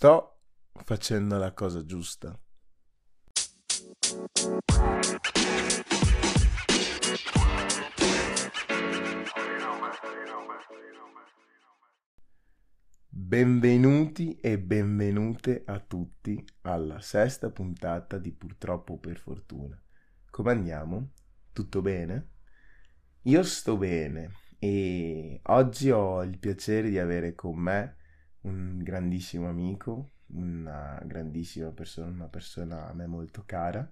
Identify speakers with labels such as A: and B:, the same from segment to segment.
A: sto facendo la cosa giusta. Benvenuti e benvenute a tutti alla sesta puntata di Purtroppo per fortuna. Come andiamo? Tutto bene? Io sto bene e oggi ho il piacere di avere con me un grandissimo amico, una grandissima persona, una persona a me molto cara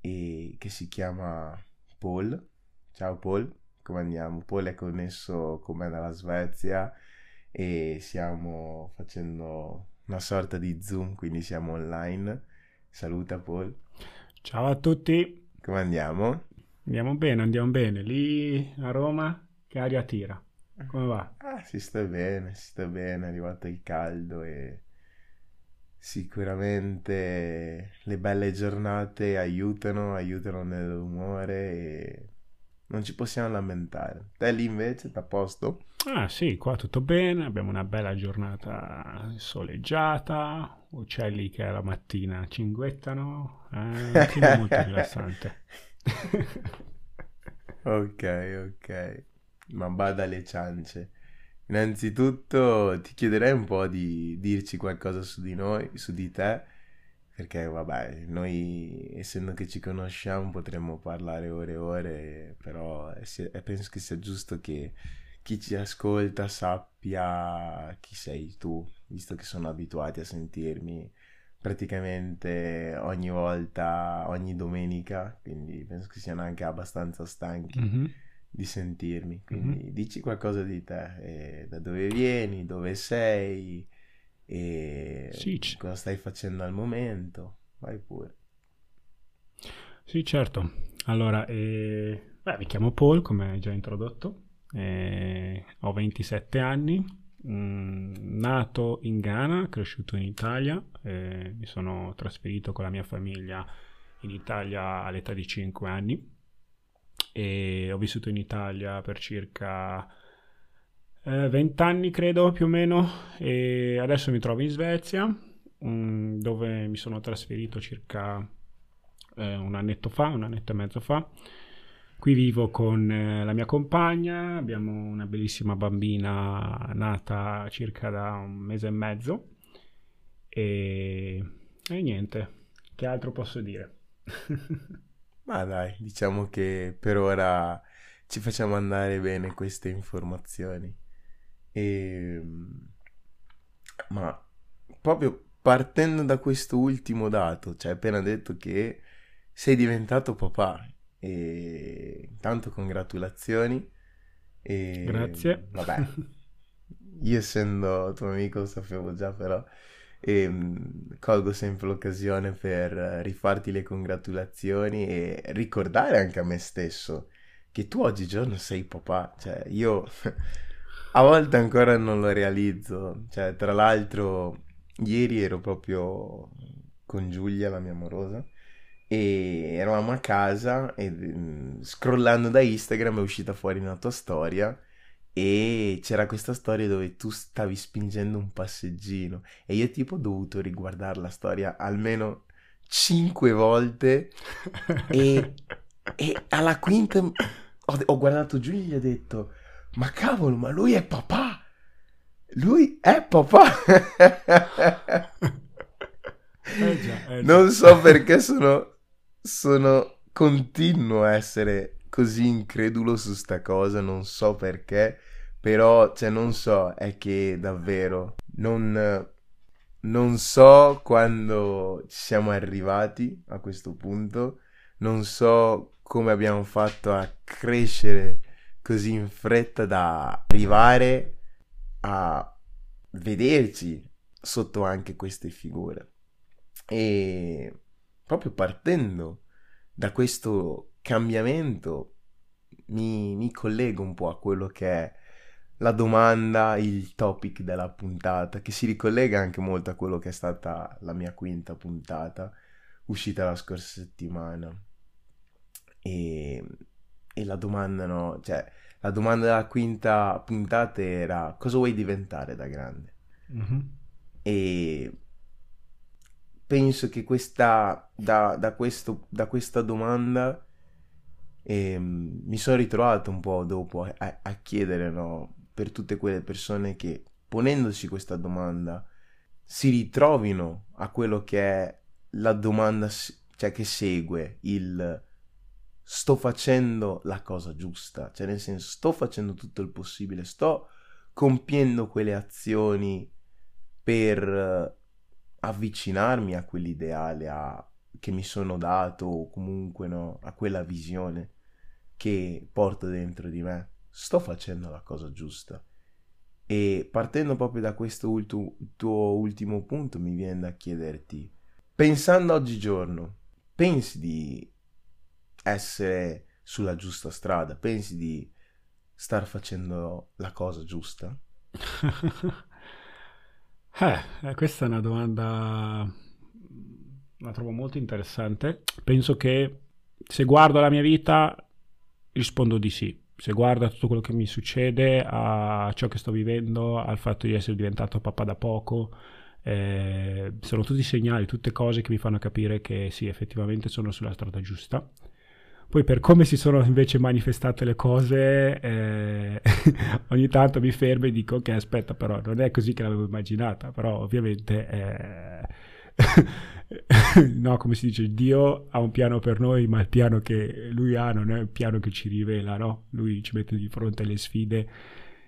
A: e che si chiama Paul. Ciao Paul, come andiamo? Paul è connesso con me dalla Svezia e stiamo facendo una sorta di Zoom, quindi siamo online. Saluta Paul.
B: Ciao a tutti.
A: Come andiamo?
B: Andiamo bene, andiamo bene. Lì a Roma che aria tira? Come va?
A: Ah, si sta bene, si sta bene, è arrivato il caldo e sicuramente le belle giornate aiutano, aiutano nell'umore e non ci possiamo lamentare. Te lì invece, a posto?
B: Ah sì, qua tutto bene, abbiamo una bella giornata soleggiata, uccelli che alla mattina cinguettano, eh, un clima molto rilassante.
A: ok, ok, ma bada alle ciance. Innanzitutto ti chiederei un po' di dirci qualcosa su di noi, su di te, perché vabbè, noi essendo che ci conosciamo potremmo parlare ore e ore, però penso che sia giusto che chi ci ascolta sappia chi sei tu, visto che sono abituati a sentirmi praticamente ogni volta, ogni domenica, quindi penso che siano anche abbastanza stanchi. Mm-hmm di sentirmi. Quindi mm-hmm. dici qualcosa di te, da dove vieni, dove sei e sì, c- cosa stai facendo al momento. Vai pure.
B: Sì, certo. Allora, eh, beh, mi chiamo Paul, come già introdotto, eh, ho 27 anni, mh, mm, nato in Ghana, cresciuto in Italia, eh, mi sono trasferito con la mia famiglia in Italia all'età di 5 anni e ho vissuto in Italia per circa eh, 20 anni credo più o meno e adesso mi trovo in Svezia mh, mm, dove mi sono trasferito circa eh, un annetto fa, un annetto e mezzo fa. Qui vivo con eh, la mia compagna, abbiamo una bellissima bambina nata circa da un mese e mezzo e, e niente, che altro posso dire?
A: Ma dai, diciamo che per ora ci facciamo andare bene queste informazioni. E... Ehm, ma proprio partendo da questo ultimo dato, cioè appena detto che sei diventato papà. E intanto congratulazioni.
B: E... Grazie.
A: Vabbè, io essendo tuo amico lo sapevo già però e mh, colgo sempre l'occasione per rifarti le congratulazioni e ricordare anche a me stesso che tu oggigiorno sei papà, cioè io a volte ancora non lo realizzo, cioè tra l'altro ieri ero proprio con Giulia, la mia amorosa, e eravamo a casa e mh, scrollando da Instagram è uscita fuori una tua storia e c'era questa storia dove tu stavi spingendo un passeggino e io tipo ho dovuto riguardare la storia almeno cinque volte e, e alla quinta ho, ho, guardato giù e gli ho detto ma cavolo ma lui è papà lui è papà eh già, eh già. non so perché sono sono continuo a essere così incredulo su sta cosa, non so perché, però, cioè, non so, è che davvero non, non so quando ci siamo arrivati a questo punto, non so come abbiamo fatto a crescere così in fretta da arrivare a vederci sotto anche queste figure. E proprio partendo da questo cambiamento mi, mi collego un po' a quello che è la domanda, il topic della puntata, che si ricollega anche molto a quello che è stata la mia quinta puntata, uscita la scorsa settimana. E, e la domanda, no, cioè, la domanda della quinta puntata era cosa vuoi diventare da grande? Mm-hmm. E penso che questa, da, da, questo, da questa domanda eh, mi sono ritrovato un po' dopo a, a chiedere, no, per tutte quelle persone che ponendosi questa domanda si ritrovino a quello che è la domanda cioè che segue il sto facendo la cosa giusta, cioè nel senso sto facendo tutto il possibile, sto compiendo quelle azioni per avvicinarmi a quell'ideale a, che mi sono dato o comunque no, a quella visione che porto dentro di me. Sto facendo la cosa giusta. E partendo proprio da questo ultu- tuo ultimo punto mi viene da chiederti, pensando oggigiorno, pensi di essere sulla giusta strada? Pensi di star facendo la cosa giusta?
B: eh, questa è una domanda la trovo molto interessante. Penso che se guardo la mia vita rispondo di sì. Se guardo a tutto quello che mi succede, a ciò che sto vivendo, al fatto di essere diventato papà da poco, eh, sono tutti segnali, tutte cose che mi fanno capire che sì, effettivamente sono sulla strada giusta. Poi per come si sono invece manifestate le cose, eh, ogni tanto mi fermo e dico ok aspetta però non è così che l'avevo immaginata, però ovviamente eh, no, come si dice, Dio ha un piano per noi, ma il piano che lui ha non è un piano che ci rivela, no? Lui ci mette di fronte alle sfide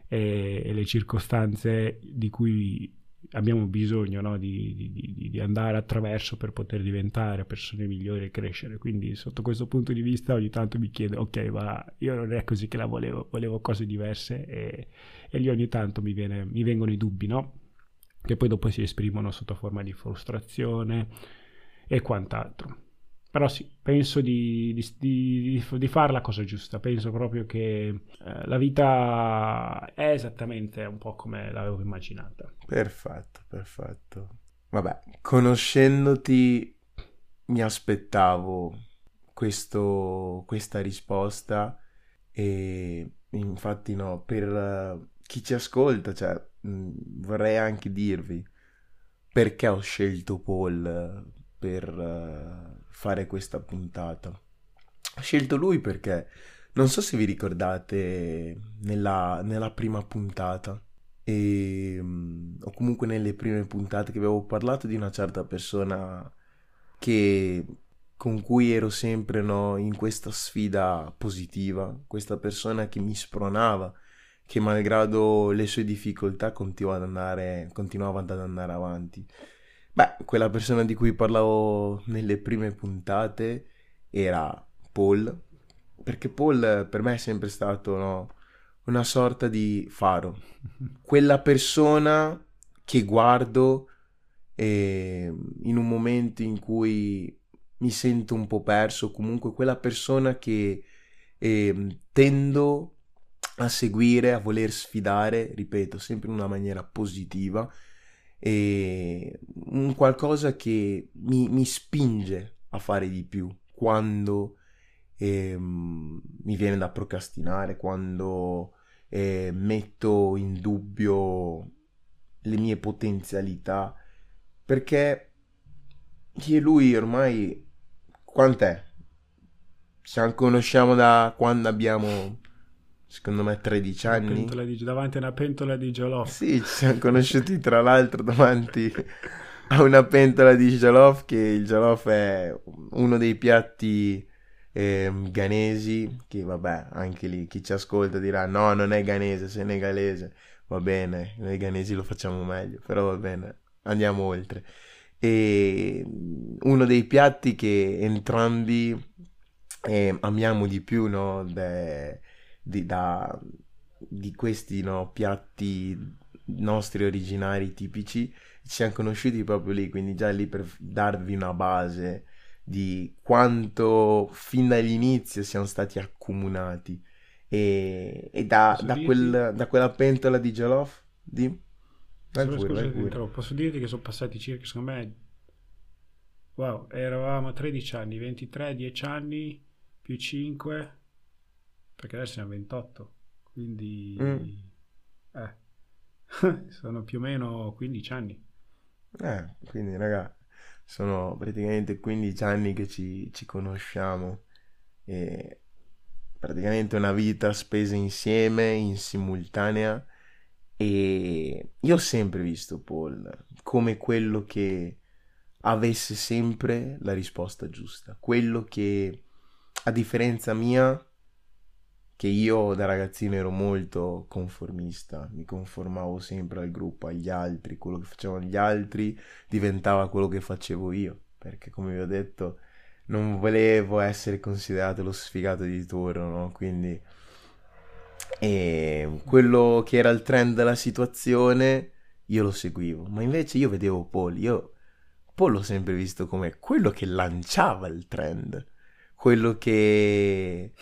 B: e, e le circostanze di cui abbiamo bisogno no? di, di, di, andare attraverso per poter diventare persone migliori e crescere. Quindi, sotto questo punto di vista, ogni tanto mi chiedo: ok, ma io non è così che la volevo, volevo cose diverse, e, e lì ogni tanto mi, viene, mi vengono i dubbi, no? Che poi dopo si esprimono sotto forma di frustrazione e quant'altro. Però sì, penso di, di, di, di, fare la cosa giusta, penso proprio che eh, la vita è esattamente un po' come l'avevo immaginata.
A: Perfetto, perfetto. Vabbè, conoscendoti mi aspettavo questo, questa risposta e infatti no, per chi ci ascolta, cioè, vorrei anche dirvi perché ho scelto Paul per uh, fare questa puntata. Ho scelto lui perché non so se vi ricordate nella, nella prima puntata e, um, o comunque nelle prime puntate che avevo parlato di una certa persona che con cui ero sempre no, in questa sfida positiva, questa persona che mi spronava, che malgrado le sue difficoltà continuava ad andare, continuava ad andare avanti. Beh, quella persona di cui parlavo nelle prime puntate era Paul, perché Paul per me è sempre stato no, una sorta di faro, quella persona che guardo eh, in un momento in cui mi sento un po' perso, comunque quella persona che eh, tendo a seguire, a voler sfidare, ripeto, sempre in una maniera positiva e un qualcosa che mi, mi spinge a fare di più quando eh, mi viene da procrastinare, quando eh, metto in dubbio le mie potenzialità, perché io e lui ormai quant'è? Ci conosciamo da quando abbiamo secondo me 13 anni.
B: Di, davanti a una pentola di jollof.
A: Sì, ci siamo conosciuti tra l'altro davanti a una pentola di jollof, che il jollof è uno dei piatti eh, ghanesi, che vabbè, anche lì chi ci ascolta dirà no, non è ghanese, senegalese. Va bene, noi ghanesi lo facciamo meglio, però va bene, andiamo oltre. E uno dei piatti che entrambi eh, amiamo di più, no? De, di, da, di questi no, piatti nostri originari tipici ci siamo conosciuti proprio lì quindi già lì per darvi una base di quanto fin dall'inizio siamo stati accomunati. E, e da, da, quel, da, quella pentola di jollof di...
B: Vai pure, scusa, posso dirti che sono passati circa secondo me wow eravamo 13 anni 23 10 anni più 5 perché adesso siamo 28, quindi mm. eh, sono più o meno 15 anni.
A: Eh, quindi raga, sono praticamente 15 anni che ci, ci conosciamo e praticamente una vita spesa insieme, in simultanea e io ho sempre visto Paul come quello che avesse sempre la risposta giusta, quello che a differenza mia che io da ragazzino ero molto conformista, mi conformavo sempre al gruppo, agli altri, quello che facevano gli altri diventava quello che facevo io, perché come vi ho detto non volevo essere considerato lo sfigato di turno, no? Quindi e quello che era il trend della situazione io lo seguivo, ma invece io vedevo Paul, io Paul l'ho sempre visto come quello che lanciava il trend, quello che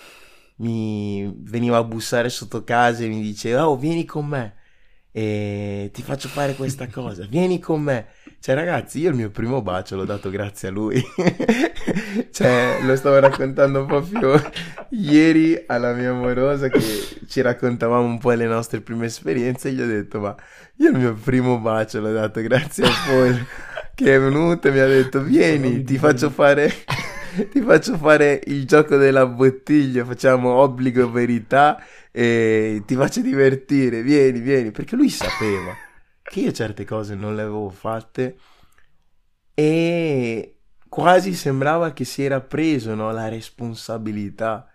A: mi veniva a bussare sotto casa e mi diceva, oh, vieni con me e ti faccio fare questa cosa, vieni con me. Cioè, ragazzi, io il mio primo bacio l'ho dato grazie a lui. cioè, lo stavo raccontando proprio ieri alla mia amorosa che ci raccontavamo un po' le nostre prime esperienze e gli ho detto, ma io il mio primo bacio l'ho dato grazie a Paul che è venuto e mi ha detto, vieni, ti faccio fare ti faccio fare il gioco della bottiglia, facciamo obbligo e verità e ti faccio divertire, vieni, vieni, perché lui sapeva che io certe cose non le avevo fatte e quasi sembrava che si era preso no, la responsabilità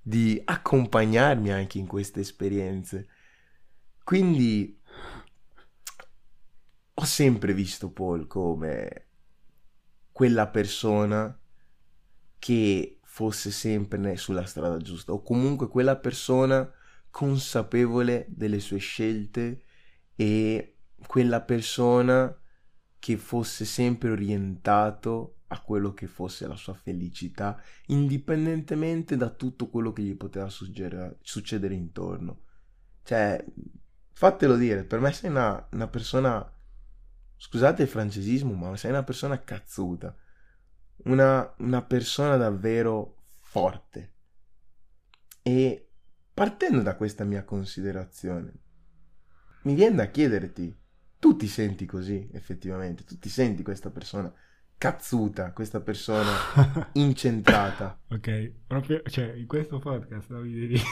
A: di accompagnarmi anche in queste esperienze. Quindi ho sempre visto Paul come quella persona che fosse sempre sulla strada giusta o comunque quella persona consapevole delle sue scelte e quella persona che fosse sempre orientato a quello che fosse la sua felicità, indipendentemente da tutto quello che gli poteva succedere, succedere intorno. Cioè, fatelo dire, per me sei una, una persona, scusate il francesismo, ma sei una persona cazzuta una, una persona davvero forte. E partendo da questa mia considerazione, mi viene da chiederti, tu ti senti così effettivamente? Tu ti senti questa persona cazzuta, questa persona incentrata?
B: ok, proprio, cioè, in questo podcast mi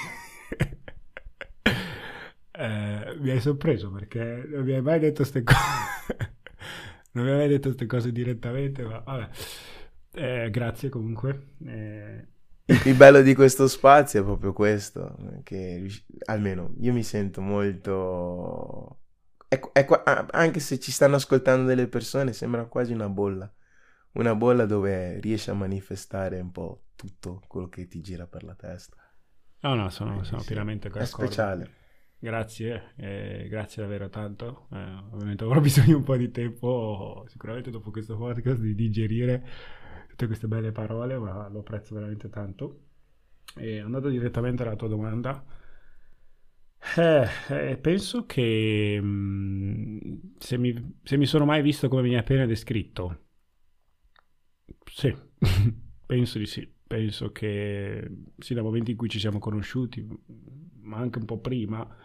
B: eh, mi hai sorpreso perché non mi hai mai detto queste cose. non mi hai mai detto queste cose direttamente, ma vabbè. Eh, grazie comunque. Eh...
A: Il bello di questo spazio è proprio questo, che almeno io mi sento molto... È, è, anche se ci stanno ascoltando delle persone, sembra quasi una bolla. Una bolla dove riesci a manifestare un po' tutto quello che ti gira per la testa.
B: No, no, sono, sono pienamente d'accordo.
A: È speciale.
B: Grazie, eh, grazie davvero tanto. Eh, ovviamente avrò bisogno un po' di tempo, sicuramente dopo questo podcast, di digerire tutte queste belle parole, ma lo apprezzo veramente tanto. E andando direttamente alla tua domanda, eh, eh, penso che mh, mm, se, mi, se, mi, sono mai visto come mi hai appena descritto, sì, penso di sì. Penso che sì, dal momento in cui ci siamo conosciuti, ma anche un po' prima,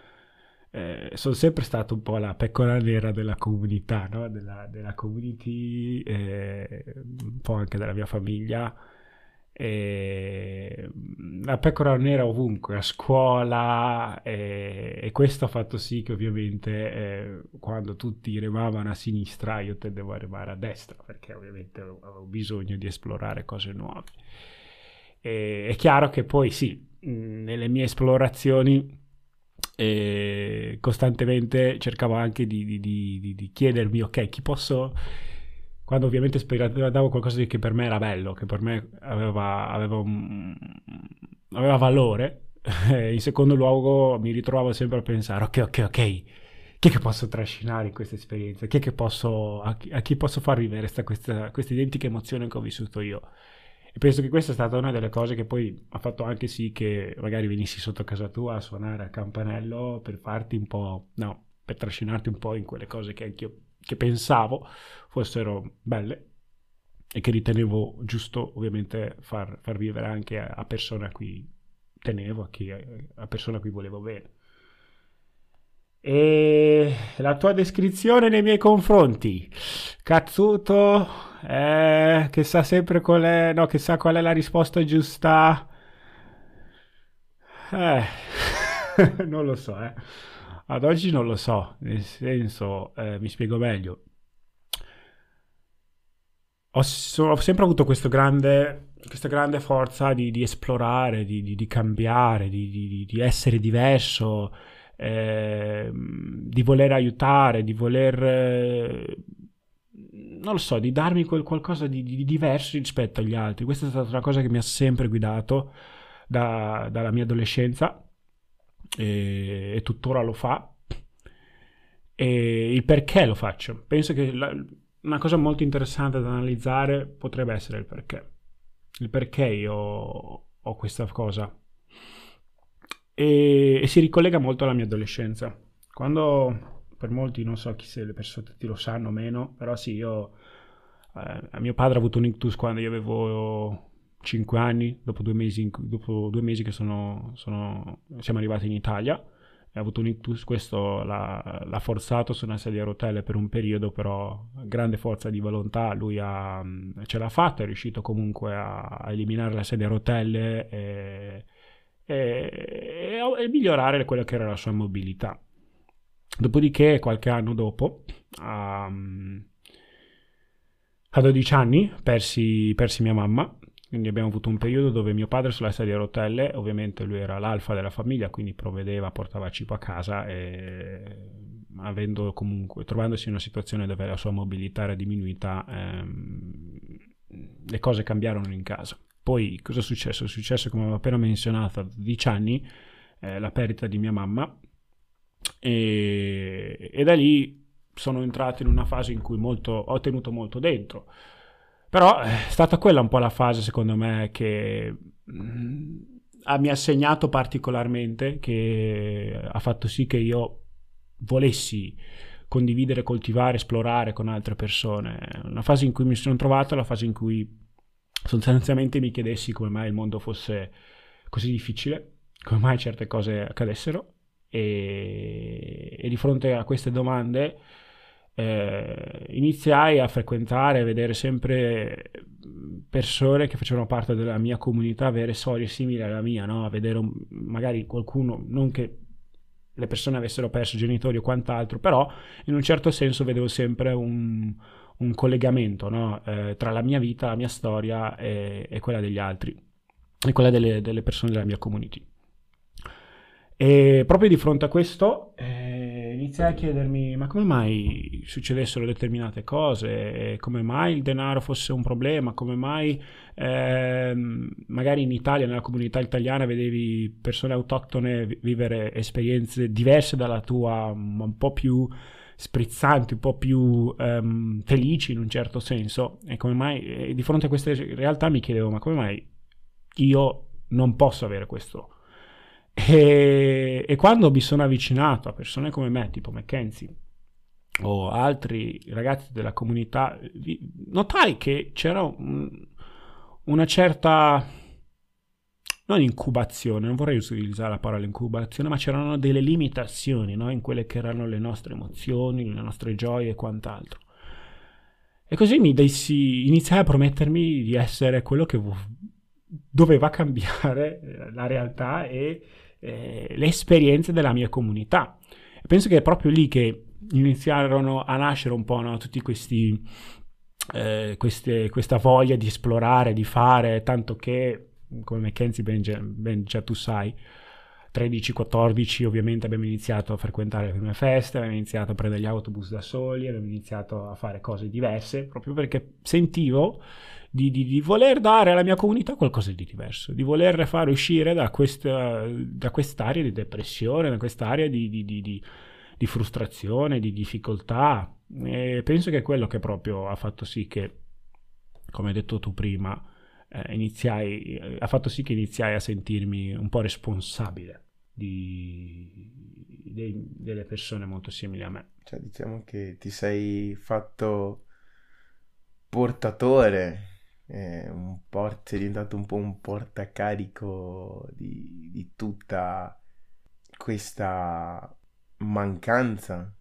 B: eh, sono sempre stato un po' la pecora nera della comunità, no? della, della, community, eh, un po' anche della mia famiglia. E la pecora nera ovunque, a scuola, e, e questo ha fatto sì che ovviamente eh, quando tutti remavano a sinistra io tendevo a remare a destra perché ovviamente avevo bisogno di esplorare cose nuove. E, è chiaro che poi sì, nelle mie esplorazioni e costantemente cercavo anche di, di, di, di, chiedermi, ok, chi posso... Quando ovviamente sperimentavo qualcosa che per me era bello, che per me aveva, aveva, un, aveva valore, in secondo luogo mi ritrovavo sempre a pensare, ok, ok, ok, chi è che posso trascinare in questa esperienza? Chi è che posso, a, chi, a chi posso far vivere questa, questa, questa identica emozione che ho vissuto io? E penso che questa è stata una delle cose che poi ha fatto anche sì che magari venissi sotto casa tua a suonare a campanello per farti un po', no, per trascinarti un po' in quelle cose che anch'io che pensavo fossero belle e che ritenevo giusto ovviamente far, far vivere anche a, a, persone a cui tenevo, a, chi, a persone a cui volevo bene. E la tua descrizione nei miei confronti, cazzuto, eh, che sa sempre qual è, no, che sa qual è la risposta giusta. Eh, non lo so, eh. Ad oggi non lo so, nel senso, eh, mi spiego meglio. Ho, so, ho sempre avuto grande, questa grande forza di, di esplorare, di, di, di cambiare, di, essere diverso, eh, di voler aiutare, di voler... Non lo so, di darmi qualcosa di, di, diverso rispetto agli altri. Questa è stata una cosa che mi ha sempre guidato da, dalla mia adolescenza e, e, tuttora lo fa. E il perché lo faccio? Penso che la, una cosa molto interessante da analizzare potrebbe essere il perché. Il perché io ho questa cosa. E, e si ricollega molto alla mia adolescenza. Quando per molti non so chi se le persone lo sanno o meno, però sì, io eh, mio padre ha avuto un ictus quando io avevo 5 anni, dopo due mesi, dopo due mesi che sono, sono, siamo arrivati in Italia, ha avuto un ictus, questo l'ha, l'ha, forzato su una sedia a rotelle per un periodo, però grande forza di volontà, lui ha, ce l'ha fatta, è riuscito comunque a, a eliminare la sedia a rotelle e, e, e, e migliorare quella che era la sua mobilità. Dopodiché, qualche anno dopo, um, a 12 anni, persi, persi mia mamma. Quindi abbiamo avuto un periodo dove mio padre sulla sedia a rotelle, ovviamente lui era l'alfa della famiglia, quindi provvedeva, portava cibo a casa e avendo comunque, trovandosi in una situazione dove la sua mobilità era diminuita, ehm, le cose cambiarono in casa. Poi cosa è successo? È successo, come avevo appena menzionato, a 12 anni, eh, la perdita di mia mamma e, e da lì sono entrato in una fase in cui molto, ho tenuto molto dentro. Però è stata quella un po' la fase, secondo me, che mh, mm, mi ha segnato particolarmente, che ha fatto sì che io volessi condividere, coltivare, esplorare con altre persone. Una fase in cui mi sono trovato, la fase in cui sostanzialmente mi chiedessi come mai il mondo fosse così difficile, come mai certe cose accadessero e, e di fronte a queste domande eh, iniziai a frequentare, a vedere sempre persone che facevano parte della mia comunità, avere storie simili alla mia, no? a vedere un, magari qualcuno, non che le persone avessero perso genitori o quant'altro, però in un certo senso vedevo sempre un, un collegamento no? eh, tra la mia vita, la mia storia e, e quella degli altri, e quella delle, delle persone della mia community. E proprio di fronte a questo eh, iniziai a chiedermi ma come mai succedessero determinate cose, come mai il denaro fosse un problema, come mai eh, magari in Italia, nella comunità italiana, vedevi persone autoctone vivere esperienze diverse dalla tua, un po' più sprizzanti, un po' più um, felici in un certo senso. E come mai, e di fronte a queste realtà mi chiedevo ma come mai io non posso avere questo? E, e, quando mi sono avvicinato a persone come me, tipo Mackenzie, o altri ragazzi della comunità, notai che c'era un, una certa, non incubazione, non vorrei utilizzare la parola incubazione, ma c'erano delle limitazioni no? in quelle che erano le nostre emozioni, le nostre gioie e quant'altro. E così mi dessi, iniziai a promettermi di essere quello che doveva cambiare la realtà e eh, le esperienze della mia comunità. E penso che è proprio lì che iniziarono a nascere un po' no, tutti questi, eh, queste, questa voglia di esplorare, di fare, tanto che, come Mackenzie ben, ben già tu sai, 13-14 ovviamente abbiamo iniziato a frequentare le prime feste, abbiamo iniziato a prendere gli autobus da soli, abbiamo iniziato a fare cose diverse, proprio perché sentivo di, di, di, voler dare alla mia comunità qualcosa di diverso, di voler fare uscire da, questa, da quest'area di depressione, da quest'area di, di frustrazione, di difficoltà. E penso che è quello che proprio ha fatto sì che, come hai detto tu prima, eh, iniziai, eh, ha fatto sì che iniziai a sentirmi un po' responsabile di, dei, delle persone molto simili a me.
A: Cioè, diciamo che ti sei fatto portatore eh, un port- è diventato un po' un portacarico di, di tutta questa mancanza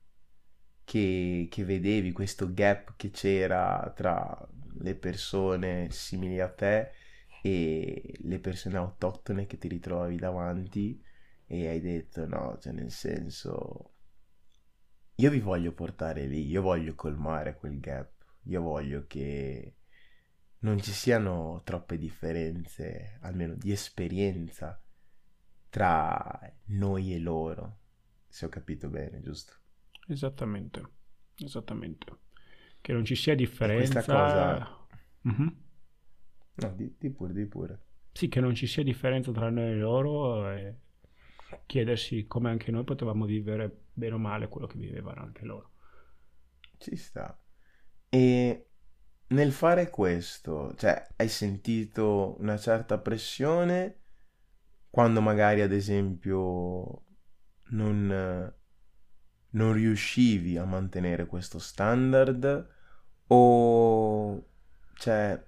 A: che, che, vedevi, questo gap che c'era tra le persone simili a te e le persone autoctone che ti ritrovavi davanti e hai detto no, cioè nel senso io vi voglio portare lì, io voglio colmare quel gap, io voglio che non ci siano troppe differenze, almeno di esperienza, tra noi e loro, se ho capito bene, giusto?
B: Esattamente, esattamente. Che non ci sia differenza... Questa cosa...
A: Mm-hmm. No, di, di, pure, di pure.
B: Sì, che non ci sia differenza tra noi e loro e chiedersi come anche noi potevamo vivere bene o male quello che vivevano anche loro.
A: Ci sta. E nel fare questo, cioè, hai sentito una certa pressione quando magari, ad esempio, non, non riuscivi a mantenere questo standard? O, cioè,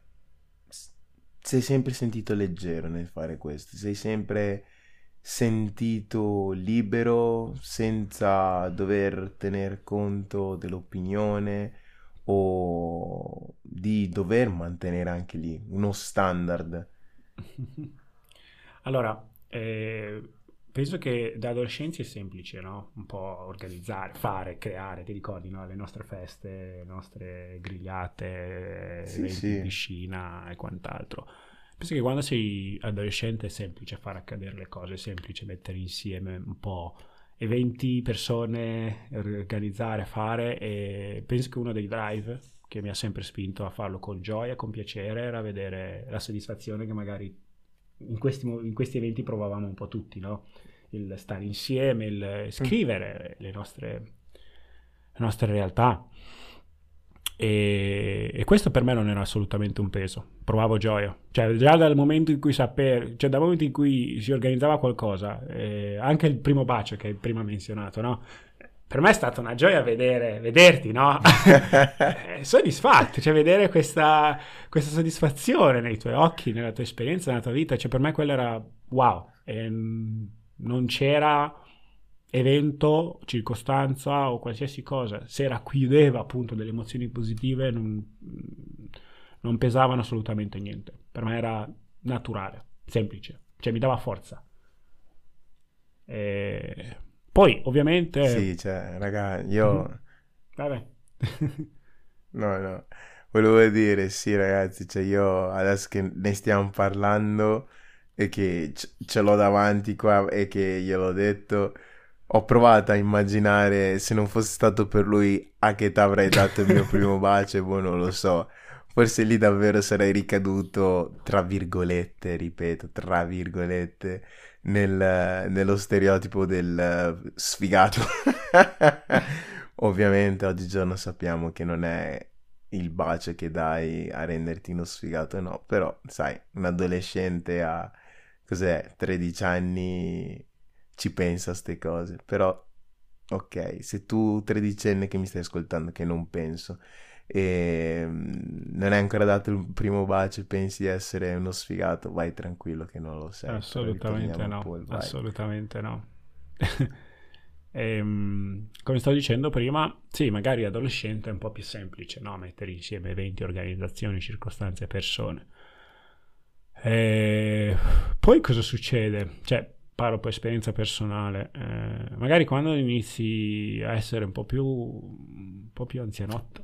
A: sei sempre sentito leggero nel fare questo, sei sempre sentito libero senza dover tener conto dell'opinione? O di dover mantenere anche lì uno standard?
B: Allora, eh, penso che da adolescenzi è semplice, no? Un po' organizzare, fare, creare, ti ricordi, no? Le nostre feste, le nostre grigliate, sì, sì. in piscina e quant'altro Penso che quando sei adolescente è semplice far accadere le cose, è semplice mettere insieme un po' eventi, persone, organizzare, fare e penso che uno dei drive che mi ha sempre spinto a farlo con gioia, con piacere, era vedere la soddisfazione che magari in questi, in questi eventi provavamo un po' tutti, no? Il stare insieme, il scrivere le nostre, le nostre realtà. E, e, questo per me non era assolutamente un peso, provavo gioia. Cioè, già dal momento in cui sapevo, cioè dal momento in cui si organizzava qualcosa, eh, anche il primo bacio che hai prima menzionato, no? Per me è stata una gioia vedere, vederti, no? Eh, soddisfatto, cioè vedere questa, questa, soddisfazione nei tuoi occhi, nella tua esperienza, nella tua vita, cioè per me quello era wow. E non c'era evento, circostanza o qualsiasi cosa, se racchiudeva appunto delle emozioni positive, non, non pesavano assolutamente niente. Per me era naturale, semplice, cioè mi dava forza. E... Poi, ovviamente...
A: Sì, cioè, raga, io...
B: Mm-hmm. Vabbè.
A: no, no. Volevo dire, sì, ragazzi, cioè io adesso che ne stiamo parlando e che ce l'ho davanti qua e che gliel'ho detto ho provato a immaginare se non fosse stato per lui a che età avrei dato il mio primo bacio, boh, non lo so. Forse lì davvero sarei ricaduto, tra virgolette, ripeto, tra virgolette, nel, nello stereotipo del sfigato. Ovviamente oggigiorno sappiamo che non è il bacio che dai a renderti uno sfigato, no, però sai, un adolescente a, cos'è, 13 anni ci pensa a ste cose, però ok, se tu tredicenne che mi stai ascoltando che non penso e mm, non hai ancora dato il primo bacio pensi di essere uno sfigato, vai tranquillo che non lo sei.
B: Assolutamente no, assolutamente no. e, ehm, come stavo dicendo prima, sì, magari adolescente è un po' più semplice, no? Mettere insieme eventi, organizzazioni, circostanze persone. E poi cosa succede? Cioè, parlo per esperienza personale, eh, magari quando inizi a essere un po' più, un po' più anzianotto,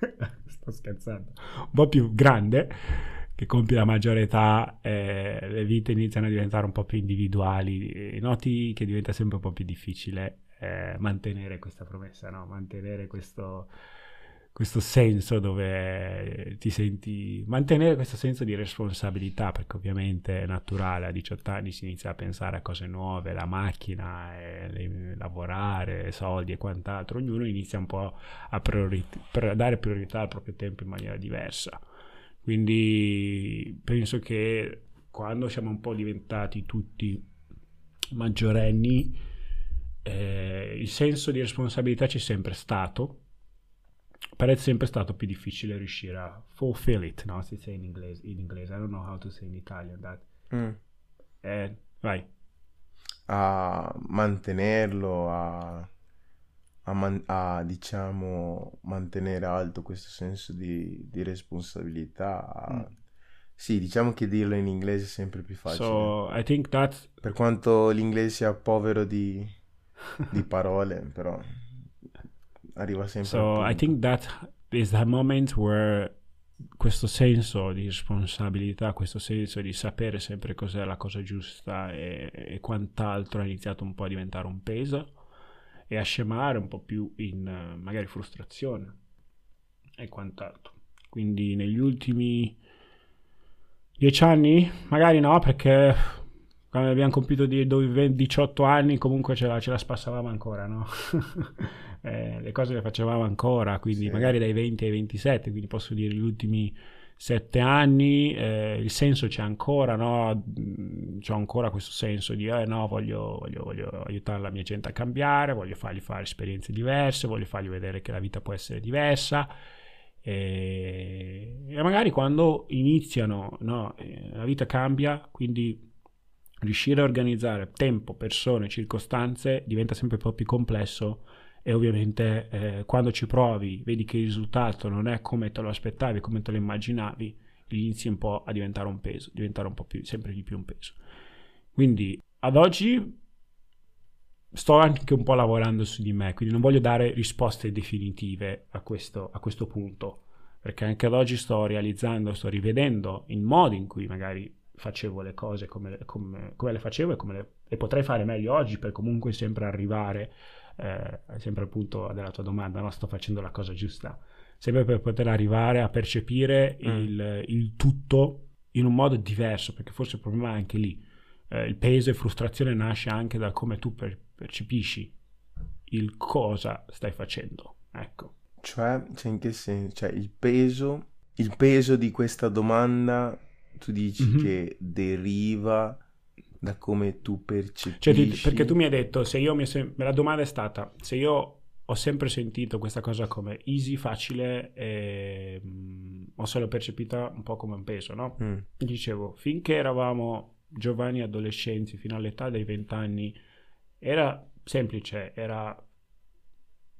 B: sto scherzando, un po' più grande, che compi la maggiore età, eh, le vite iniziano a diventare un po' più individuali, noti che diventa sempre un po' più difficile eh, mantenere questa promessa, no? mantenere questo questo senso dove ti senti mantenere questo senso di responsabilità perché ovviamente è naturale a 18 anni si inizia a pensare a cose nuove la macchina le, lavorare soldi e quant'altro ognuno inizia un po' a, priori- a dare priorità al proprio tempo in maniera diversa. Quindi penso che quando siamo un po' diventati tutti maggiorenni eh, il senso di responsabilità c'è sempre stato però è sempre stato più difficile riuscire a fulfill it, no? Si dice in inglese, in inglese. I don't know how to say in Italian that. Mm. Eh, vai.
A: A mantenerlo, a, a, man- a, diciamo, mantenere alto questo senso di, di responsabilità. Mm. Sì, diciamo che dirlo in inglese è sempre più facile.
B: So, I think that...
A: Per quanto l'inglese sia povero di, di parole, però arriva sempre
B: So, I think that is the moment where questo senso di responsabilità, questo senso di sapere sempre cos'è la cosa giusta e, e quant'altro ha iniziato un po' a diventare un peso e a scemare un po' più in magari frustrazione e quant'altro. Quindi negli ultimi dieci anni, magari no, perché quando abbiamo compiuto di 18 anni comunque ce la, ce la spassavamo ancora, no? eh, le cose le facevamo ancora, quindi sì. magari dai 20 ai 27, quindi posso dire gli ultimi sette anni, eh, il senso c'è ancora, no? Mm, c'è ancora questo senso di eh, no, voglio, voglio, voglio, aiutare la mia gente a cambiare, voglio fargli fare esperienze diverse, voglio fargli vedere che la vita può essere diversa. E, e magari quando iniziano, no, eh, la vita cambia, quindi riuscire a organizzare tempo, persone, circostanze diventa sempre un po' più complesso e ovviamente eh, quando ci provi vedi che il risultato non è come te lo aspettavi, come te lo immaginavi, inizi un po' a diventare un peso, diventare un po' più, sempre di più un peso. Quindi ad oggi sto anche un po' lavorando su di me, quindi non voglio dare risposte definitive a questo, a questo punto, perché anche ad oggi sto realizzando, sto rivedendo il modo in cui magari facevo le cose come, come, come le facevo e come le, le potrei fare meglio oggi per comunque sempre arrivare eh, sempre appunto della tua domanda, no? sto facendo la cosa giusta, sempre per poter arrivare a percepire mm. il, il, tutto in un modo diverso, perché forse il problema è anche lì. Eh, il peso e frustrazione nasce anche da come tu per, percepisci il cosa stai facendo. Ecco.
A: Cioè, cioè in che senso? Cioè, il peso, il peso di questa domanda, tu dici mm-hmm. che deriva da come tu percepisci. Cioè,
B: ti, perché tu mi hai detto, se io mi sem- la domanda è stata, se io ho sempre sentito questa cosa come easy, facile e mh, mm, ho solo percepita un po' come un peso, no? Mm. Dicevo, finché eravamo giovani adolescenti, fino all'età dei vent'anni, era semplice, era...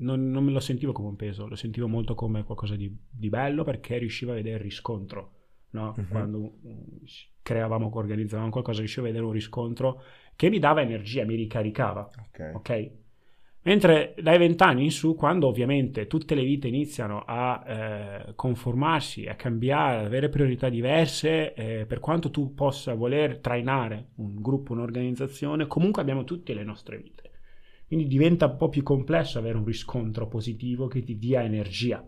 B: Non, non, me lo sentivo come un peso, lo sentivo molto come qualcosa di, di bello perché riuscivo a vedere il riscontro no? uh-huh. quando mm, creavamo, organizzavamo qualcosa, riuscivo a vedere un riscontro che mi dava energia, mi ricaricava.
A: Ok.
B: okay? Mentre dai vent'anni in su, quando ovviamente tutte le vite iniziano a eh, conformarsi, a cambiare, ad avere priorità diverse, eh, per quanto tu possa voler trainare un gruppo, un'organizzazione, comunque abbiamo tutte le nostre vite. Quindi diventa un po' più complesso avere un riscontro positivo che ti dia energia.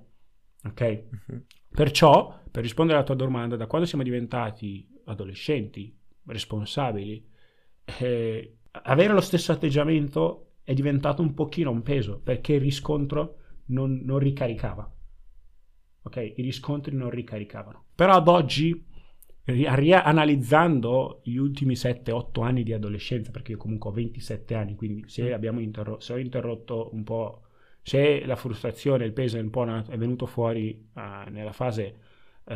B: Ok? Uh-huh. Perciò, per rispondere alla tua domanda, da quando siamo diventati adolescenti, responsabili, eh, avere lo stesso atteggiamento è diventato un pochino un peso, perché il riscontro non, non ricaricava. Ok? I riscontri non ricaricavano. Però ad oggi, rianalizzando gli ultimi 7-8 anni di adolescenza, perché io comunque ho 27 anni, quindi se, mm. interro- se ho interrotto un po' Se la frustrazione, il peso è, un po è venuto fuori uh, nella fase uh,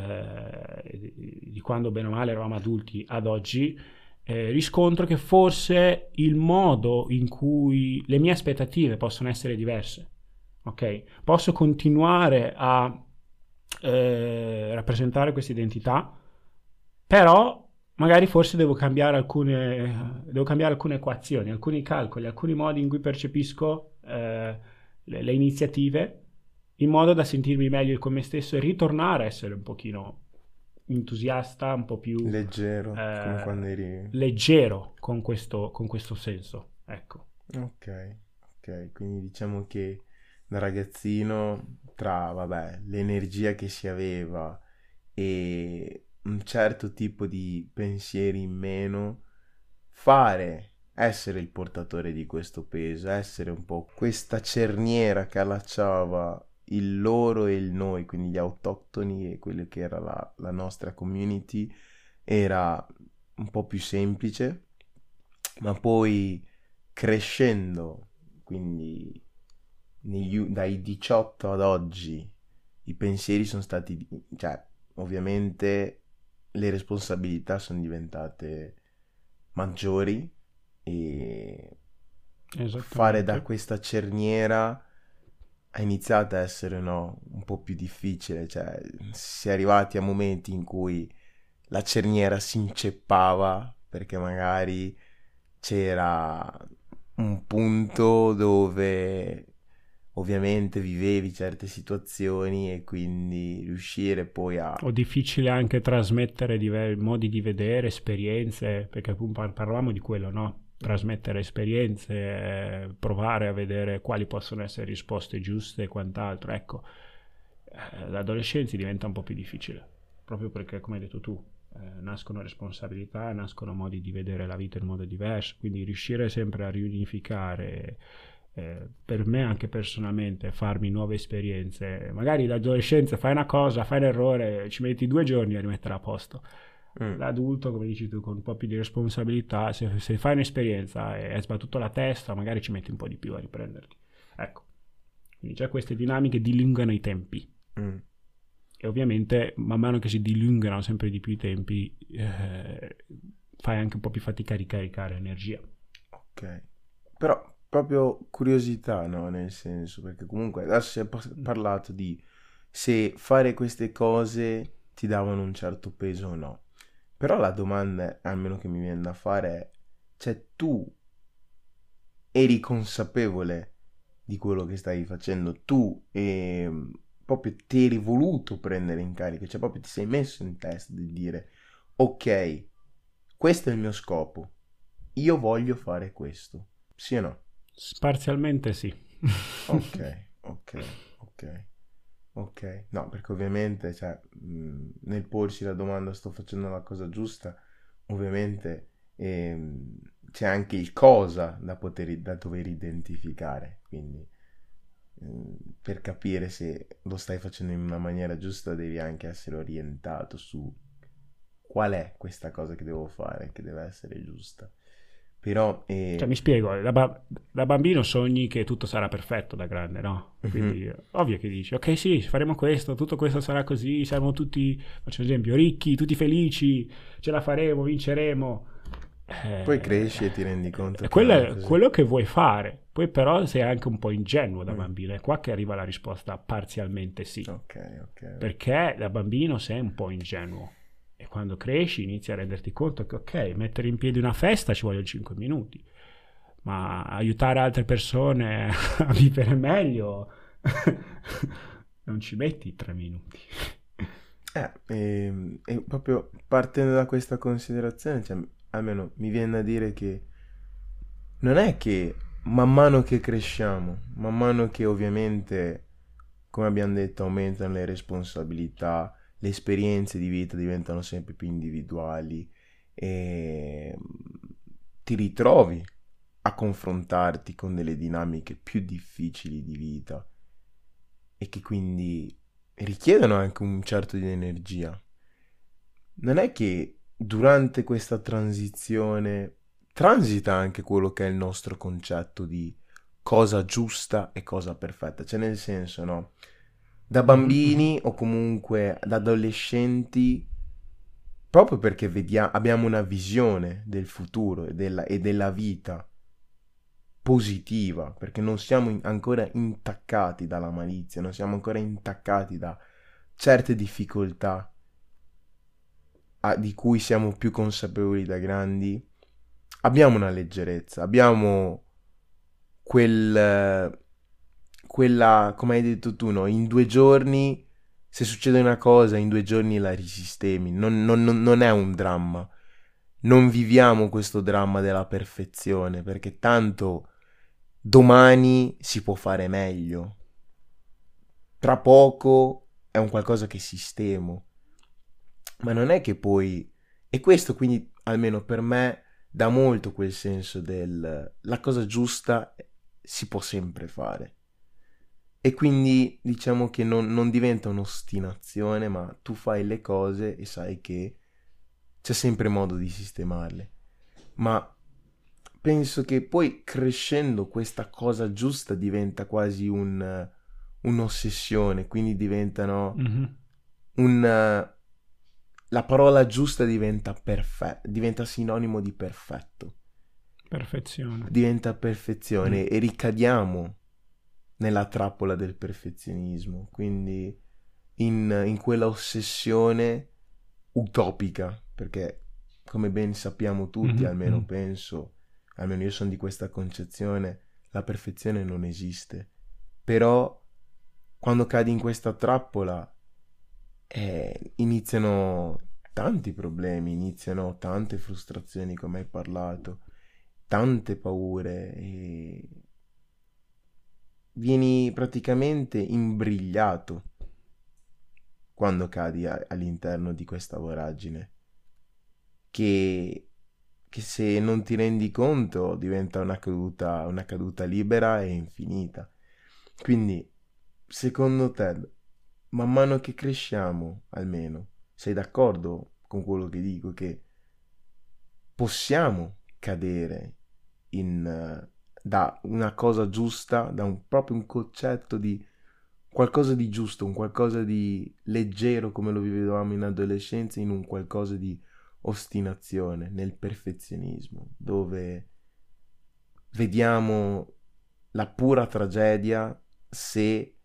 B: di quando bene o male eravamo adulti ad oggi, eh, riscontro che forse il modo in cui le mie aspettative possono essere diverse. Ok? Posso continuare a eh, rappresentare questa identità, però magari forse devo cambiare alcune, devo cambiare alcune equazioni, alcuni calcoli, alcuni modi in cui percepisco eh, le, le iniziative in modo da sentirmi meglio con me stesso e ritornare a essere un pochino entusiasta, un po' più
A: leggero, eh, come eri
B: leggero con questo, con questo senso. Ecco.
A: Ok, ok, quindi diciamo che da ragazzino tra, vabbè, l'energia che si aveva e un certo tipo di pensieri in meno, fare essere il portatore di questo peso, essere un po' questa cerniera che allacciava il loro e il noi, quindi gli autoctoni e quello che era la, la nostra community, era un po' più semplice, ma poi crescendo, quindi negli, dai 18 ad oggi, i pensieri sono stati, cioè ovviamente le responsabilità sono diventate maggiori e fare da questa cerniera è iniziata a essere no, un po' più difficile, cioè si è arrivati a momenti in cui la cerniera si inceppava perché magari c'era un punto dove ovviamente vivevi certe situazioni e quindi riuscire poi a...
B: O difficile anche trasmettere diver- modi di vedere, esperienze, perché appunto parlavamo di quello, no? Trasmettere esperienze, provare a vedere quali possono essere risposte giuste e quant'altro. Ecco, eh, l'adolescenza diventa un po' più difficile, proprio perché, come hai detto tu, eh, nascono responsabilità, nascono modi di vedere la vita in modo diverso, quindi riuscire sempre a riunificare eh, per me anche personalmente farmi nuove esperienze. Magari l'adolescenza fai una cosa, fai un errore, ci metti due giorni a rimettere a posto. Mm. L'adulto, come dici tu, con un po' più di responsabilità, se, se fai un'esperienza e hai sbattuto la testa, magari ci metti un po' di più a riprenderti. Ecco, quindi già queste dinamiche dilungano i tempi. Mm. E ovviamente, man mano che si dilungano sempre di più i tempi, eh, fai anche un po' più fatica a ricaricare energia.
A: Ok, però proprio curiosità, no? Nel senso, perché comunque adesso si è parlato di se fare queste cose ti davano un certo peso o no. Però la domanda, almeno che mi viene da fare, è, cioè tu eri consapevole di quello che stavi facendo, tu e proprio ti eri voluto prendere in carico, cioè proprio ti sei messo in testa di dire, ok, questo è il mio scopo, io voglio fare questo, sì o no?
B: Parzialmente sì.
A: ok, ok, ok. Ok, no, perché ovviamente, cioè, mh, nel porsi la domanda sto facendo la cosa giusta, ovviamente ehm, c'è anche il cosa da poter, da dover identificare, quindi mh, per capire se lo stai facendo in una maniera giusta devi anche essere orientato su qual è questa cosa che devo fare, che deve essere giusta. Però... Eh...
B: Cioè, mi spiego, da, ba- da, bambino sogni che tutto sarà perfetto da grande, no? Mhm. Quindi, mm-hmm. ovvio che dici, ok sì, faremo questo, tutto questo sarà così, saremo tutti, faccio un esempio, ricchi, tutti felici, ce la faremo, vinceremo.
A: Eh, poi cresci e ti rendi conto.
B: Eh, quello è quello che vuoi fare. Poi però sei anche un po' ingenuo da mm. bambino. È qua che arriva la risposta parzialmente sì.
A: Ok, ok.
B: Perché da bambino sei un po' ingenuo. Quando cresci inizi a renderti conto che, ok, mettere in piedi una festa ci vogliono 5 minuti, ma aiutare altre persone a vivere meglio non ci metti 3 minuti.
A: Eh, e, ehm, e, proprio partendo da questa considerazione, cioè, almeno mi viene da dire che non è che man mano che cresciamo, man mano che ovviamente, come abbiamo detto, aumentano le responsabilità, le esperienze di vita diventano sempre più individuali e ti ritrovi a confrontarti con delle dinamiche più difficili di vita e che quindi richiedono anche un certo di energia. Non è che durante questa transizione transita anche quello che è il nostro concetto di cosa giusta e cosa perfetta, cioè nel senso, no? Da bambini o comunque da adolescenti proprio perché vediamo, abbiamo una visione del futuro e della, e della vita positiva, perché non siamo in, ancora intaccati dalla malizia, non siamo ancora intaccati da certe difficoltà a, di cui siamo più consapevoli da grandi, abbiamo una leggerezza, abbiamo quel quella, come hai detto tu, no? In due giorni, se succede una cosa, in due giorni la risistemi. Non, non, non è un dramma. Non viviamo questo dramma della perfezione, perché tanto domani si può fare meglio. Tra poco è un qualcosa che sistemo. Ma non è che poi... E questo quindi, almeno per me, dà molto quel senso del... La cosa giusta si può sempre fare. E quindi diciamo che non, non diventa un'ostinazione, ma tu fai le cose e sai che c'è sempre modo di sistemarle. Ma penso che poi crescendo questa cosa giusta diventa quasi un, un'ossessione, quindi diventano mm-hmm. un... La parola giusta diventa perfetta, diventa sinonimo di perfetto.
B: Perfezione.
A: Diventa perfezione mm. e ricadiamo nella trappola del perfezionismo, quindi in, in quella ossessione utopica, perché come ben sappiamo tutti, mm-hmm. almeno mm. penso, almeno io sono di questa concezione, la perfezione non esiste. Però quando cadi in questa trappola eh, iniziano tanti problemi, iniziano tante frustrazioni come hai parlato, tante paure e vieni praticamente imbrigliato quando cadi a- all'interno di questa voragine che, che se non ti rendi conto diventa una caduta, una caduta libera e infinita. Quindi, secondo te, man mano che cresciamo, almeno, sei d'accordo con quello che dico, che possiamo cadere in, da una cosa giusta, da un, proprio un concetto di qualcosa di giusto, un qualcosa di leggero come lo vivevamo in adolescenza, in un qualcosa di ostinazione, nel perfezionismo, dove vediamo la pura tragedia se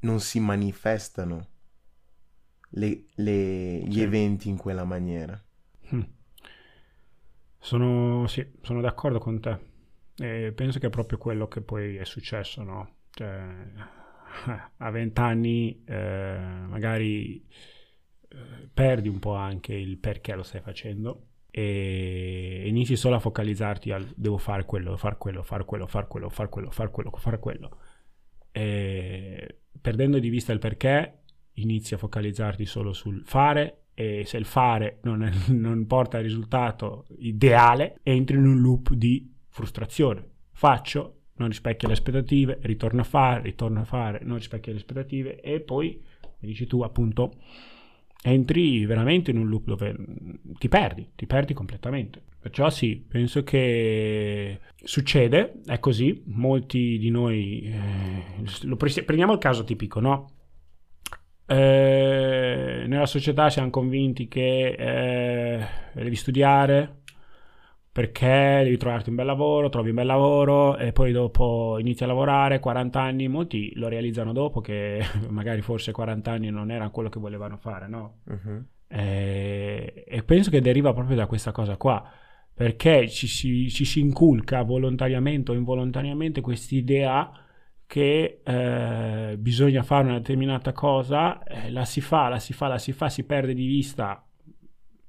A: non si manifestano le, le, gli sì. eventi in quella maniera.
B: Hm. Sono, sì, sono d'accordo con te. E penso che è proprio quello che poi è successo, no? Cioè, a vent'anni eh, magari perdi un po' anche il perché lo stai facendo e inizi solo a focalizzarti al devo fare quello, fare quello, fare quello, fare quello, fare quello, fare quello, fare quello. E perdendo di vista il perché, inizi a focalizzarti solo sul fare e se il fare non, è, non porta al risultato ideale, entri in un loop di frustrazione. Faccio, non rispecchia le aspettative, ritorno a fare, ritorno a fare, non rispecchia le aspettative e poi, mi dici tu appunto, entri veramente in un loop dove ti perdi, ti perdi completamente. Perciò sì, penso che succede, è così, molti di noi, eh, pre- prendiamo il caso tipico, no? Eh, nella società siamo convinti che eh, devi studiare, perché devi trovarti un bel lavoro, trovi un bel lavoro e poi dopo inizi a lavorare, 40 anni, molti lo realizzano dopo che magari forse 40 anni non era quello che volevano fare, no? Uh-huh. E, e, penso che deriva proprio da questa cosa qua, perché ci si, ci si inculca volontariamente o involontariamente quest'idea che eh, bisogna fare una determinata cosa, eh, la si fa, la si fa, la si fa, si perde di vista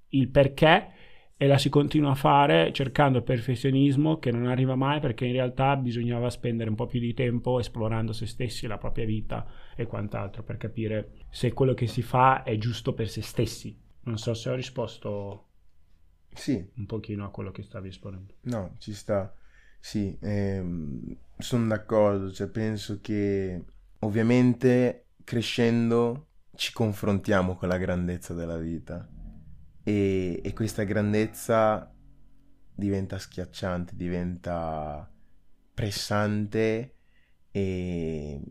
B: il perché e la si continua a fare cercando il perfezionismo che non arriva mai perché in realtà bisognava spendere un po' più di tempo esplorando se stessi, la propria vita e quant'altro per capire se quello che si fa è giusto per se stessi. Non so se ho risposto
A: sì.
B: un pochino a quello che stavi esponendo.
A: No, ci sta. Sì, ehm, sono d'accordo, cioè penso che ovviamente crescendo ci confrontiamo con la grandezza della vita e, e questa grandezza diventa schiacciante, diventa pressante e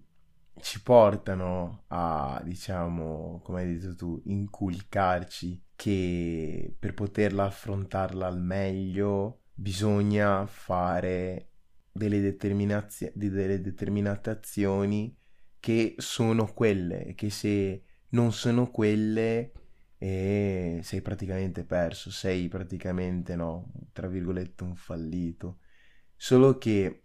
A: ci portano a, diciamo, come hai detto tu, inculcarci che per poterla affrontarla al meglio bisogna fare delle, determinazio- delle determinate azioni che sono quelle, che se non sono quelle e sei praticamente perso, sei praticamente, no, tra virgolette, un fallito. Solo che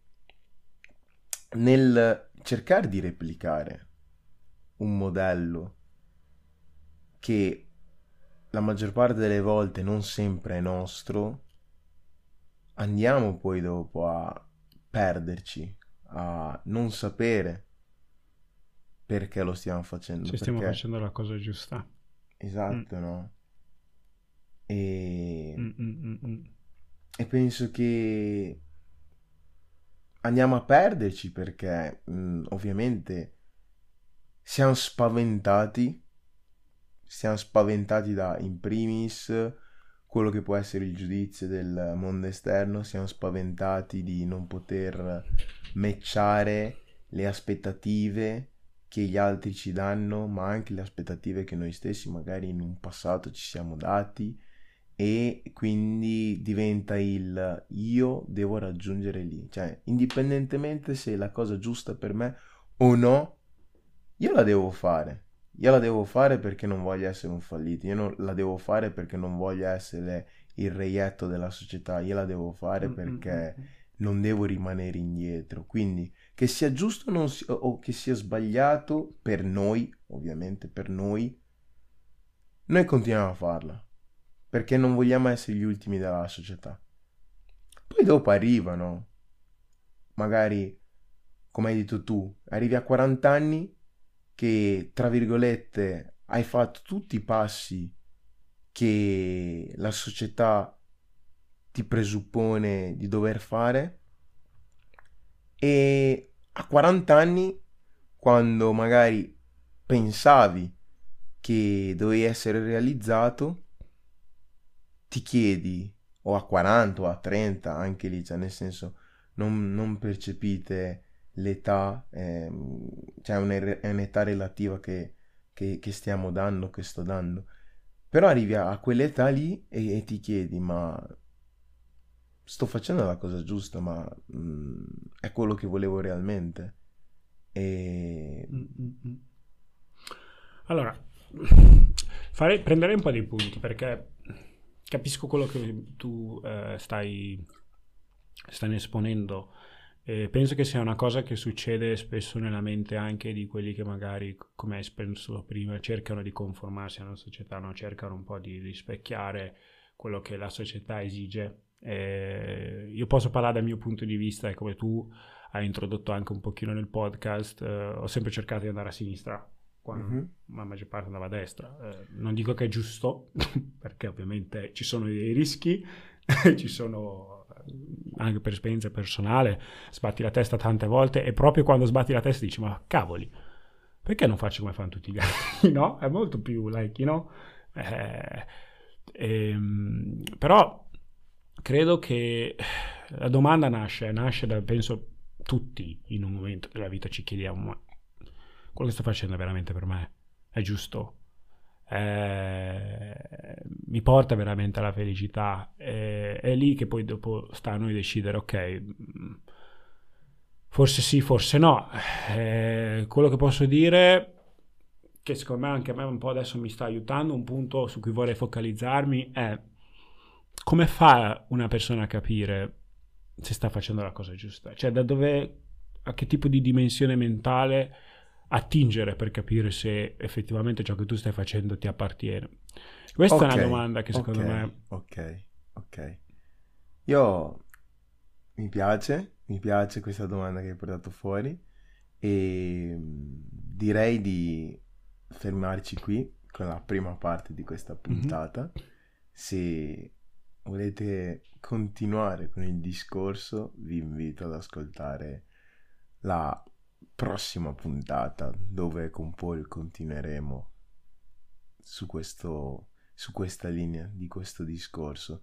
A: nel cercare di replicare un modello che la maggior parte delle volte non sempre è nostro, andiamo poi dopo a perderci, a non sapere perché lo stiamo facendo.
B: Se stiamo facendo la cosa giusta.
A: Esatto, mm. no? E... Mm, mm, mm, e penso che andiamo a perderci perché mh, ovviamente siamo spaventati, siamo spaventati da in primis quello che può essere il giudizio del mondo esterno, siamo spaventati di non poter matchare le aspettative che gli altri ci danno, ma anche le aspettative che noi stessi magari in un passato ci siamo dati. E quindi diventa il io devo raggiungere lì, cioè indipendentemente se è la cosa giusta per me o no, io la devo fare. Io la devo fare perché non voglio essere un fallito, io non, la devo fare perché non voglio essere il reietto della società, io la devo fare perché non devo rimanere indietro. Quindi che sia giusto si, o che sia sbagliato per noi, ovviamente per noi, noi continuiamo a farla perché non vogliamo essere gli ultimi della società. Poi dopo arrivano, magari, come hai detto tu, arrivi a 40 anni che, tra virgolette, hai fatto tutti i passi che la società ti presuppone di dover fare e a 40 anni, quando magari pensavi che dovevi essere realizzato, ti chiedi, o a 40 o a 30, anche lì, cioè nel senso, non, non percepite l'età, eh, cioè è un'età relativa che, che, che, stiamo dando, che sto dando. Però arrivi a, a quell'età lì e, e, ti chiedi, ma sto facendo la cosa giusta, ma mh, mm, è quello che volevo realmente? E...
B: Mm-hmm. Allora, farei, prenderei un po' di punti perché capisco quello che tu eh, stai, stai esponendo. Eh, penso che sia una cosa che succede spesso nella mente anche di quelli che magari, come hai espresso prima, cercano di conformarsi alla società, no? cercano un po' di rispecchiare quello che la società esige. Eh, io posso parlare dal mio punto di vista e come tu hai introdotto anche un pochino nel podcast, eh, ho sempre cercato di andare a sinistra quando mm-hmm. la maggior parte andava a destra. Eh, non dico che è giusto, perché ovviamente ci sono dei rischi, ci sono eh, anche per esperienza personale, sbatti la testa tante volte e proprio quando sbatti la testa dici ma cavoli, perché non faccio come fanno tutti gli altri, no? È molto più like, you know? Eh, ehm, però credo che la domanda nasce, nasce da, penso, tutti in un momento della vita ci chiediamo ma quello che sto facendo è veramente per me, è giusto, eh, mi porta veramente alla felicità. Eh, è lì che poi dopo sta a noi decidere, ok, mm, forse sì, forse no. Eh, quello che posso dire, che secondo me anche a me un po' adesso mi sta aiutando, un punto su cui vorrei focalizzarmi è come fa una persona a capire se sta facendo la cosa giusta? Cioè da dove, a che tipo di dimensione mentale attingere per capire se effettivamente ciò che tu stai facendo ti appartiene? Questa okay, è una domanda che secondo
A: okay,
B: me...
A: Ok, ok. Io mi piace, mi piace questa domanda che hai portato fuori e mm, direi di fermarci qui con la prima parte di questa mhm. puntata. Mm-hmm. Se volete continuare con il discorso, vi invito ad ascoltare la prossima puntata dove con Paul continueremo su, questo, su questa linea di questo discorso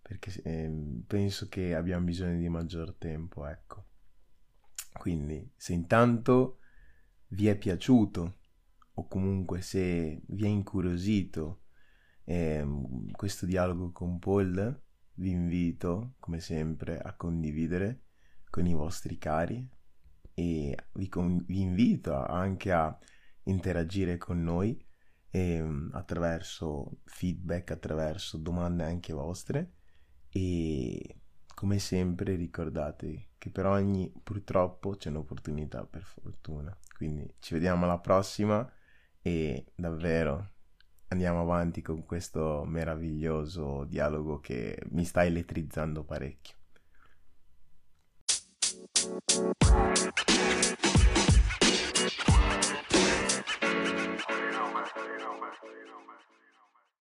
A: perché eh, penso che abbiamo bisogno di maggior tempo, ecco. Quindi, se intanto vi è piaciuto o comunque se vi è incuriosito eh, questo dialogo con Paul, vi invito, come sempre, a condividere con i vostri cari e vi, con- vi invito anche a interagire con noi eh, attraverso feedback, attraverso domande anche vostre e come sempre ricordate che per ogni purtroppo c'è un'opportunità per fortuna. Quindi ci vediamo alla prossima e davvero andiamo avanti con questo meraviglioso dialogo che mi sta elettrizzando parecchio.